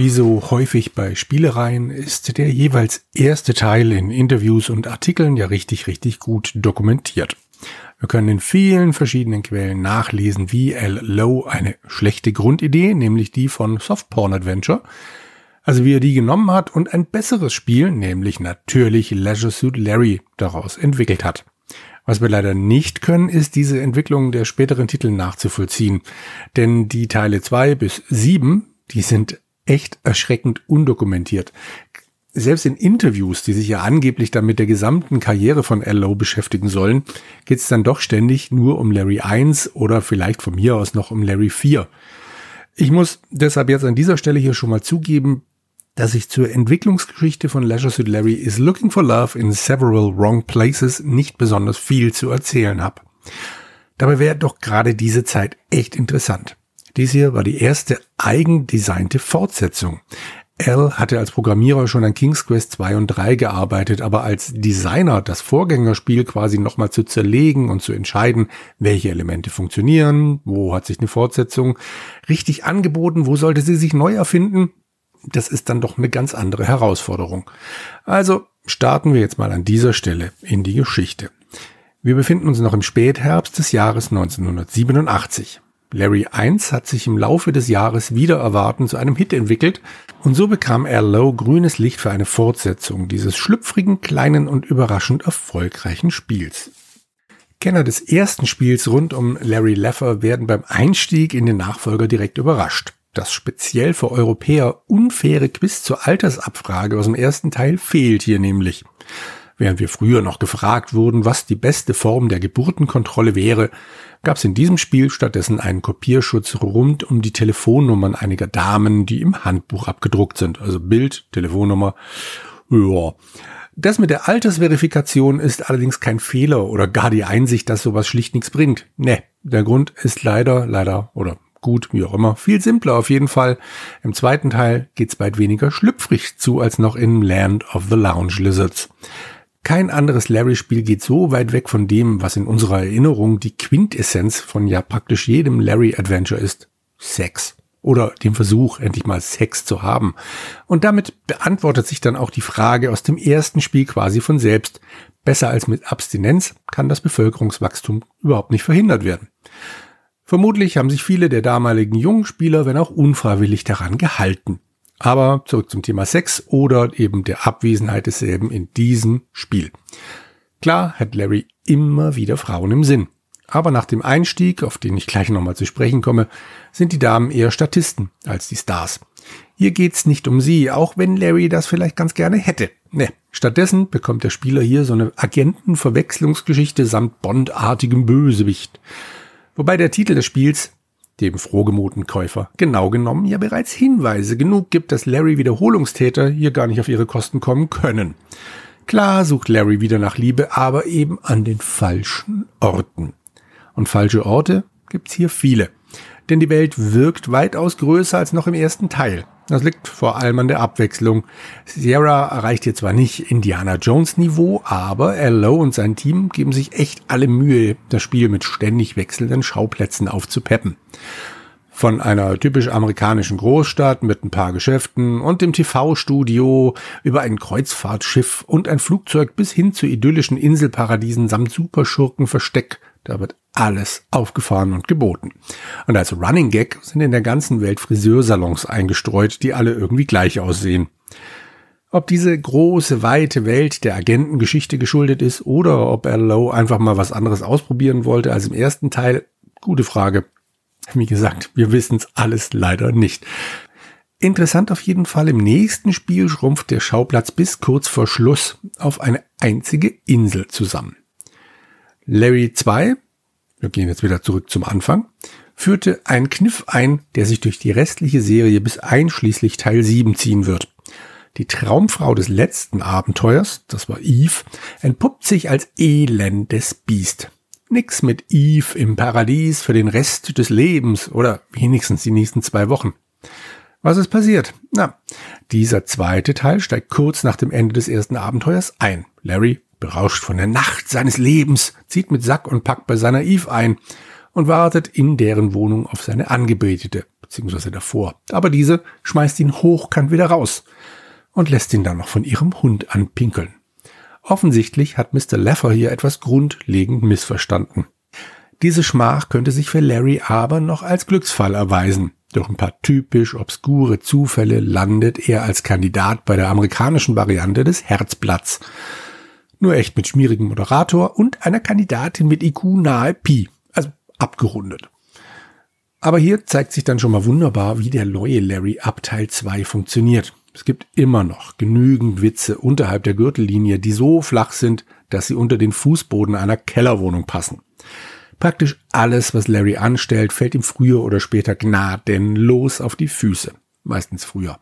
Wie so häufig bei Spielereien ist der jeweils erste Teil in Interviews und Artikeln ja richtig, richtig gut dokumentiert. Wir können in vielen verschiedenen Quellen nachlesen, wie L. Lowe eine schlechte Grundidee, nämlich die von Softporn Adventure, also wie er die genommen hat und ein besseres Spiel, nämlich natürlich Leisure Suit Larry, daraus entwickelt hat. Was wir leider nicht können, ist diese Entwicklung der späteren Titel nachzuvollziehen. Denn die Teile zwei bis sieben, die sind echt erschreckend undokumentiert. Selbst in Interviews, die sich ja angeblich dann mit der gesamten Karriere von L.O. beschäftigen sollen, geht es dann doch ständig nur um Larry 1 oder vielleicht von mir aus noch um Larry 4. Ich muss deshalb jetzt an dieser Stelle hier schon mal zugeben, dass ich zur Entwicklungsgeschichte von Leisure Suit Larry is Looking for Love in Several Wrong Places nicht besonders viel zu erzählen habe. Dabei wäre doch gerade diese Zeit echt interessant. Dies hier war die erste eigendesignte Fortsetzung. Al hatte als Programmierer schon an King's Quest 2 und 3 gearbeitet, aber als Designer das Vorgängerspiel quasi nochmal zu zerlegen und zu entscheiden, welche Elemente funktionieren, wo hat sich eine Fortsetzung richtig angeboten, wo sollte sie sich neu erfinden, das ist dann doch eine ganz andere Herausforderung. Also starten wir jetzt mal an dieser Stelle in die Geschichte. Wir befinden uns noch im Spätherbst des Jahres 1987. Larry 1 hat sich im Laufe des Jahres wieder erwarten zu einem Hit entwickelt und so bekam er Low grünes Licht für eine Fortsetzung dieses schlüpfrigen, kleinen und überraschend erfolgreichen Spiels. Kenner des ersten Spiels rund um Larry Leffer werden beim Einstieg in den Nachfolger direkt überrascht. Das speziell für Europäer unfaire Quiz zur Altersabfrage aus dem ersten Teil fehlt hier nämlich. Während wir früher noch gefragt wurden, was die beste Form der Geburtenkontrolle wäre, gab es in diesem Spiel stattdessen einen Kopierschutz rund um die Telefonnummern einiger Damen, die im Handbuch abgedruckt sind. Also Bild, Telefonnummer. Ja. Das mit der Altersverifikation ist allerdings kein Fehler oder gar die Einsicht, dass sowas schlicht nichts bringt. Ne, der Grund ist leider, leider oder gut, wie auch immer. Viel simpler auf jeden Fall. Im zweiten Teil geht's weit weniger schlüpfrig zu als noch in Land of the Lounge Lizards. Kein anderes Larry-Spiel geht so weit weg von dem, was in unserer Erinnerung die Quintessenz von ja praktisch jedem Larry-Adventure ist. Sex. Oder dem Versuch, endlich mal Sex zu haben. Und damit beantwortet sich dann auch die Frage aus dem ersten Spiel quasi von selbst. Besser als mit Abstinenz kann das Bevölkerungswachstum überhaupt nicht verhindert werden. Vermutlich haben sich viele der damaligen jungen Spieler, wenn auch unfreiwillig, daran gehalten. Aber zurück zum Thema Sex oder eben der Abwesenheit desselben in diesem Spiel. Klar hat Larry immer wieder Frauen im Sinn. Aber nach dem Einstieg, auf den ich gleich nochmal zu sprechen komme, sind die Damen eher Statisten als die Stars. Hier geht's nicht um sie, auch wenn Larry das vielleicht ganz gerne hätte. Ne, stattdessen bekommt der Spieler hier so eine Agentenverwechslungsgeschichte samt bondartigem Bösewicht. Wobei der Titel des Spiels dem frohgemuten Käufer genau genommen ja bereits Hinweise genug gibt, dass Larry Wiederholungstäter hier gar nicht auf ihre Kosten kommen können. Klar sucht Larry wieder nach Liebe, aber eben an den falschen Orten. Und falsche Orte gibt's hier viele denn die Welt wirkt weitaus größer als noch im ersten Teil. Das liegt vor allem an der Abwechslung. Sierra erreicht hier zwar nicht Indiana Jones Niveau, aber L.O. und sein Team geben sich echt alle Mühe, das Spiel mit ständig wechselnden Schauplätzen aufzupeppen. Von einer typisch amerikanischen Großstadt mit ein paar Geschäften und dem TV-Studio über ein Kreuzfahrtschiff und ein Flugzeug bis hin zu idyllischen Inselparadiesen samt Superschurkenversteck da wird alles aufgefahren und geboten. Und als Running Gag sind in der ganzen Welt Friseursalons eingestreut, die alle irgendwie gleich aussehen. Ob diese große, weite Welt der Agentengeschichte geschuldet ist oder ob L.O. einfach mal was anderes ausprobieren wollte als im ersten Teil, gute Frage. Wie gesagt, wir wissen es alles leider nicht. Interessant auf jeden Fall, im nächsten Spiel schrumpft der Schauplatz bis kurz vor Schluss auf eine einzige Insel zusammen. Larry 2, wir gehen jetzt wieder zurück zum Anfang, führte einen Kniff ein, der sich durch die restliche Serie bis einschließlich Teil 7 ziehen wird. Die Traumfrau des letzten Abenteuers, das war Eve, entpuppt sich als elendes Biest. Nix mit Eve im Paradies für den Rest des Lebens oder wenigstens die nächsten zwei Wochen. Was ist passiert? Na, dieser zweite Teil steigt kurz nach dem Ende des ersten Abenteuers ein. Larry Berauscht von der Nacht seines Lebens, zieht mit Sack und Pack bei seiner Eve ein und wartet in deren Wohnung auf seine Angebetete, beziehungsweise davor. Aber diese schmeißt ihn hochkant wieder raus und lässt ihn dann noch von ihrem Hund anpinkeln. Offensichtlich hat Mr. Leffer hier etwas grundlegend missverstanden. Diese Schmach könnte sich für Larry aber noch als Glücksfall erweisen. Durch ein paar typisch obskure Zufälle landet er als Kandidat bei der amerikanischen Variante des Herzblatts. Nur echt mit schmierigem Moderator und einer Kandidatin mit IQ nahe Pi, also abgerundet. Aber hier zeigt sich dann schon mal wunderbar, wie der neue Larry ab Teil 2 funktioniert. Es gibt immer noch genügend Witze unterhalb der Gürtellinie, die so flach sind, dass sie unter den Fußboden einer Kellerwohnung passen. Praktisch alles, was Larry anstellt, fällt ihm früher oder später gnadenlos auf die Füße. Meistens früher.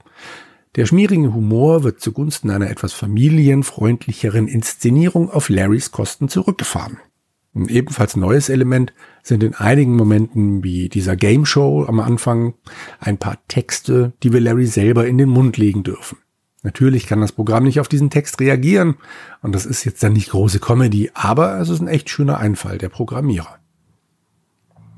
Der schmierige Humor wird zugunsten einer etwas familienfreundlicheren Inszenierung auf Larrys Kosten zurückgefahren. Ein ebenfalls neues Element sind in einigen Momenten wie dieser Game Show am Anfang ein paar Texte, die wir Larry selber in den Mund legen dürfen. Natürlich kann das Programm nicht auf diesen Text reagieren und das ist jetzt dann nicht große Comedy, aber es ist ein echt schöner Einfall der Programmierer.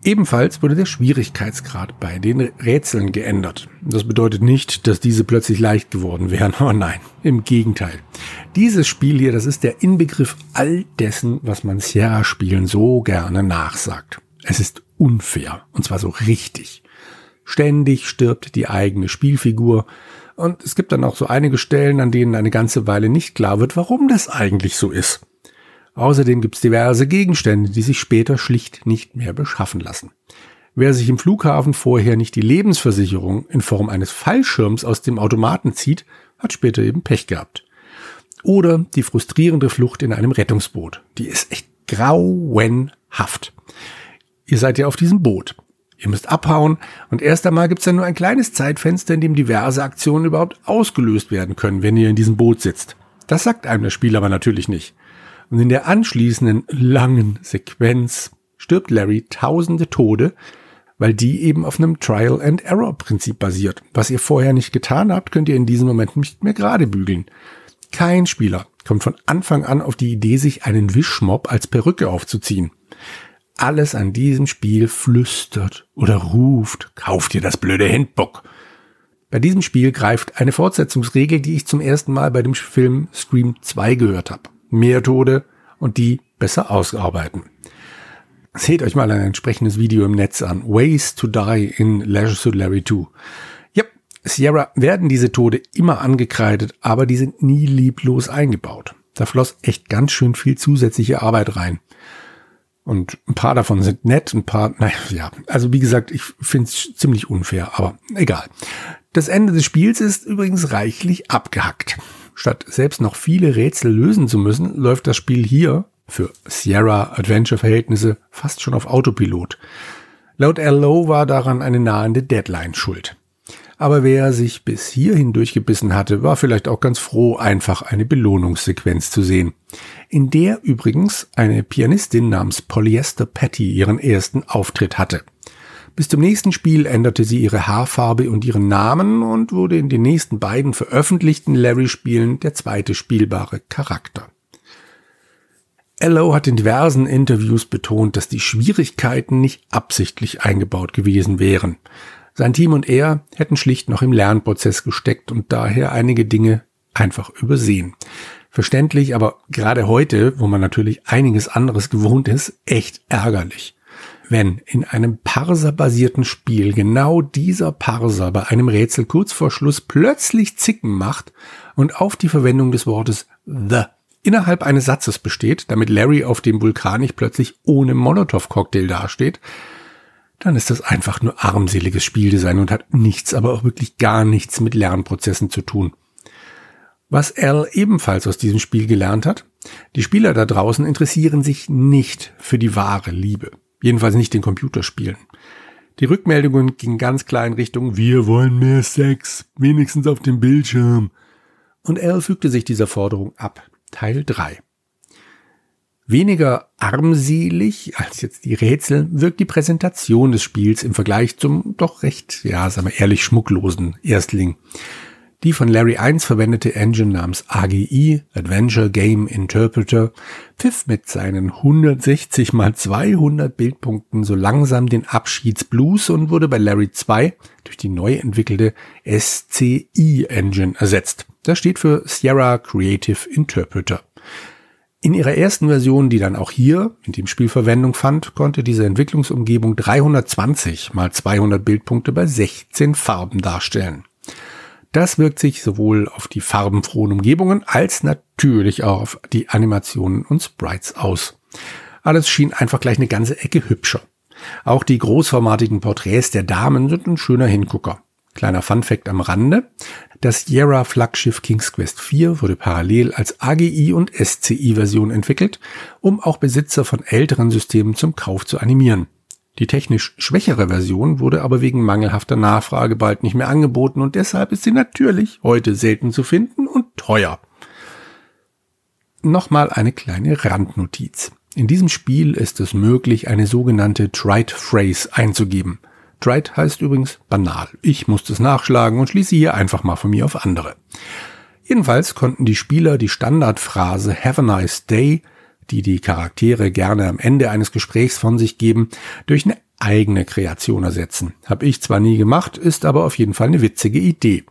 Ebenfalls wurde der Schwierigkeitsgrad bei den Rätseln geändert. Das bedeutet nicht, dass diese plötzlich leicht geworden wären. Oh nein, im Gegenteil. Dieses Spiel hier, das ist der Inbegriff all dessen, was man Sierra-Spielen so gerne nachsagt. Es ist unfair, und zwar so richtig. Ständig stirbt die eigene Spielfigur, und es gibt dann auch so einige Stellen, an denen eine ganze Weile nicht klar wird, warum das eigentlich so ist. Außerdem gibt es diverse Gegenstände, die sich später schlicht nicht mehr beschaffen lassen. Wer sich im Flughafen vorher nicht die Lebensversicherung in Form eines Fallschirms aus dem Automaten zieht, hat später eben Pech gehabt. Oder die frustrierende Flucht in einem Rettungsboot. Die ist echt grauenhaft. Ihr seid ja auf diesem Boot. Ihr müsst abhauen und erst einmal gibt es dann nur ein kleines Zeitfenster, in dem diverse Aktionen überhaupt ausgelöst werden können, wenn ihr in diesem Boot sitzt. Das sagt einem das Spiel aber natürlich nicht. Und in der anschließenden langen Sequenz stirbt Larry tausende Tode, weil die eben auf einem Trial-and-Error-Prinzip basiert. Was ihr vorher nicht getan habt, könnt ihr in diesem Moment nicht mehr gerade bügeln. Kein Spieler kommt von Anfang an auf die Idee, sich einen Wischmob als Perücke aufzuziehen. Alles an diesem Spiel flüstert oder ruft, kauft ihr das blöde Handbook. Bei diesem Spiel greift eine Fortsetzungsregel, die ich zum ersten Mal bei dem Film Scream 2 gehört habe mehr Tode und die besser ausarbeiten. Seht euch mal ein entsprechendes Video im Netz an. Ways to Die in Leisure Suit Larry 2. Ja, Sierra werden diese Tode immer angekreidet, aber die sind nie lieblos eingebaut. Da floss echt ganz schön viel zusätzliche Arbeit rein. Und ein paar davon sind nett, ein paar, naja, ja. Also wie gesagt, ich finde es ziemlich unfair, aber egal. Das Ende des Spiels ist übrigens reichlich abgehackt. Statt selbst noch viele Rätsel lösen zu müssen, läuft das Spiel hier für Sierra Adventure Verhältnisse fast schon auf Autopilot. Laut LO war daran eine nahende Deadline schuld. Aber wer sich bis hierhin durchgebissen hatte, war vielleicht auch ganz froh, einfach eine Belohnungssequenz zu sehen. In der übrigens eine Pianistin namens Polyester Patty ihren ersten Auftritt hatte. Bis zum nächsten Spiel änderte sie ihre Haarfarbe und ihren Namen und wurde in den nächsten beiden veröffentlichten Larry-Spielen der zweite spielbare Charakter. Ello hat in diversen Interviews betont, dass die Schwierigkeiten nicht absichtlich eingebaut gewesen wären. Sein Team und er hätten schlicht noch im Lernprozess gesteckt und daher einige Dinge einfach übersehen. Verständlich, aber gerade heute, wo man natürlich einiges anderes gewohnt ist, echt ärgerlich wenn in einem Parser-basierten Spiel genau dieser Parser bei einem Rätsel kurz vor Schluss plötzlich Zicken macht und auf die Verwendung des Wortes the innerhalb eines Satzes besteht, damit Larry auf dem Vulkan nicht plötzlich ohne Molotow-Cocktail dasteht, dann ist das einfach nur armseliges Spieldesign und hat nichts, aber auch wirklich gar nichts mit Lernprozessen zu tun. Was Al ebenfalls aus diesem Spiel gelernt hat, die Spieler da draußen interessieren sich nicht für die wahre Liebe. Jedenfalls nicht in Computerspielen. Die Rückmeldungen gingen ganz klar in Richtung Wir wollen mehr Sex, wenigstens auf dem Bildschirm. Und Al fügte sich dieser Forderung ab. Teil 3. Weniger armselig als jetzt die Rätsel wirkt die Präsentation des Spiels im Vergleich zum doch recht, ja, sagen wir ehrlich, schmucklosen Erstling. Die von Larry 1 verwendete Engine namens AGI, Adventure Game Interpreter, pfiff mit seinen 160 mal 200 Bildpunkten so langsam den Abschiedsblues und wurde bei Larry 2 durch die neu entwickelte SCI Engine ersetzt. Das steht für Sierra Creative Interpreter. In ihrer ersten Version, die dann auch hier in dem Spiel Verwendung fand, konnte diese Entwicklungsumgebung 320 mal 200 Bildpunkte bei 16 Farben darstellen. Das wirkt sich sowohl auf die farbenfrohen Umgebungen als natürlich auch auf die Animationen und Sprites aus. Alles schien einfach gleich eine ganze Ecke hübscher. Auch die großformatigen Porträts der Damen sind ein schöner Hingucker. Kleiner Funfact am Rande. Das Sierra Flaggschiff King's Quest 4 wurde parallel als AGI und SCI Version entwickelt, um auch Besitzer von älteren Systemen zum Kauf zu animieren. Die technisch schwächere Version wurde aber wegen mangelhafter Nachfrage bald nicht mehr angeboten und deshalb ist sie natürlich heute selten zu finden und teuer. Nochmal eine kleine Randnotiz. In diesem Spiel ist es möglich, eine sogenannte Trite Phrase einzugeben. Trite heißt übrigens banal. Ich musste es nachschlagen und schließe hier einfach mal von mir auf andere. Jedenfalls konnten die Spieler die Standardphrase Have a nice day die die Charaktere gerne am Ende eines Gesprächs von sich geben, durch eine eigene Kreation ersetzen. Hab ich zwar nie gemacht, ist aber auf jeden Fall eine witzige Idee.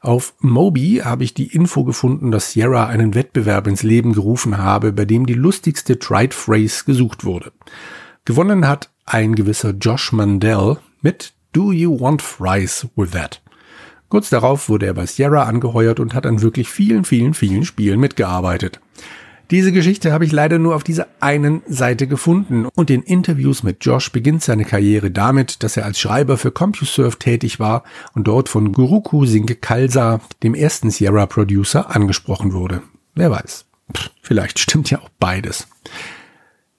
Auf Moby habe ich die Info gefunden, dass Sierra einen Wettbewerb ins Leben gerufen habe, bei dem die lustigste Trite Phrase gesucht wurde. Gewonnen hat ein gewisser Josh Mandel mit Do you want fries with that? Kurz darauf wurde er bei Sierra angeheuert und hat an wirklich vielen, vielen, vielen Spielen mitgearbeitet. Diese Geschichte habe ich leider nur auf dieser einen Seite gefunden und in Interviews mit Josh beginnt seine Karriere damit, dass er als Schreiber für CompuServe tätig war und dort von Guruku Sinke Kalsa, dem ersten Sierra Producer, angesprochen wurde. Wer weiß. Pff, vielleicht stimmt ja auch beides.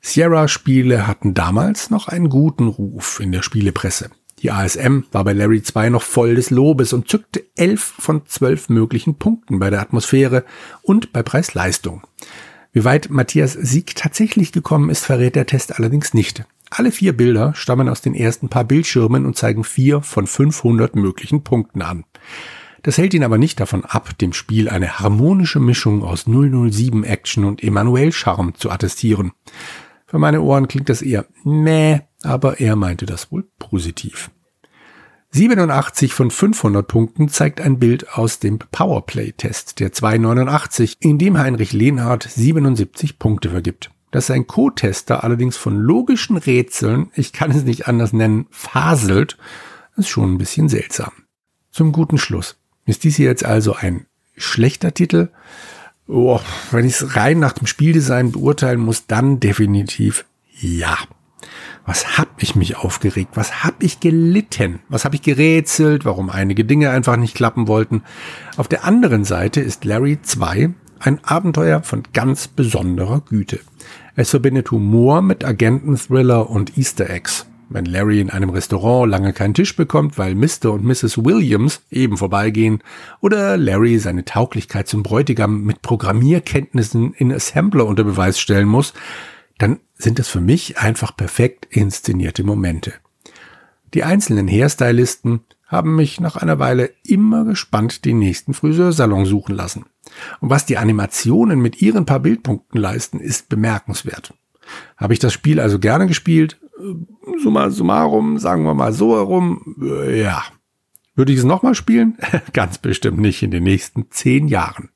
Sierra-Spiele hatten damals noch einen guten Ruf in der Spielepresse. Die ASM war bei Larry 2 noch voll des Lobes und zückte elf von zwölf möglichen Punkten bei der Atmosphäre und bei Preis-Leistung. Wie weit Matthias Sieg tatsächlich gekommen ist, verrät der Test allerdings nicht. Alle vier Bilder stammen aus den ersten paar Bildschirmen und zeigen vier von 500 möglichen Punkten an. Das hält ihn aber nicht davon ab, dem Spiel eine harmonische Mischung aus 007 Action und Emanuel Charme zu attestieren. Für meine Ohren klingt das eher meh, aber er meinte das wohl positiv. 87 von 500 Punkten zeigt ein Bild aus dem Powerplay-Test der 289, in dem Heinrich Lehnhardt 77 Punkte vergibt. Dass sein Co-Tester allerdings von logischen Rätseln, ich kann es nicht anders nennen, faselt, ist schon ein bisschen seltsam. Zum guten Schluss. Ist dies hier jetzt also ein schlechter Titel? Oh, wenn ich es rein nach dem Spieldesign beurteilen muss, dann definitiv ja. Was hab ich mich aufgeregt? Was hab ich gelitten? Was hab ich gerätselt? Warum einige Dinge einfach nicht klappen wollten? Auf der anderen Seite ist Larry 2 ein Abenteuer von ganz besonderer Güte. Es verbindet Humor mit Agenten-Thriller und Easter Eggs. Wenn Larry in einem Restaurant lange keinen Tisch bekommt, weil Mr. und Mrs. Williams eben vorbeigehen, oder Larry seine Tauglichkeit zum Bräutigam mit Programmierkenntnissen in Assembler unter Beweis stellen muss, dann sind es für mich einfach perfekt inszenierte Momente. Die einzelnen Hairstylisten haben mich nach einer Weile immer gespannt den nächsten Friseursalon suchen lassen. Und was die Animationen mit ihren paar Bildpunkten leisten, ist bemerkenswert. Habe ich das Spiel also gerne gespielt? Summa summarum, sagen wir mal so herum, ja. Würde ich es nochmal spielen? Ganz bestimmt nicht in den nächsten zehn Jahren.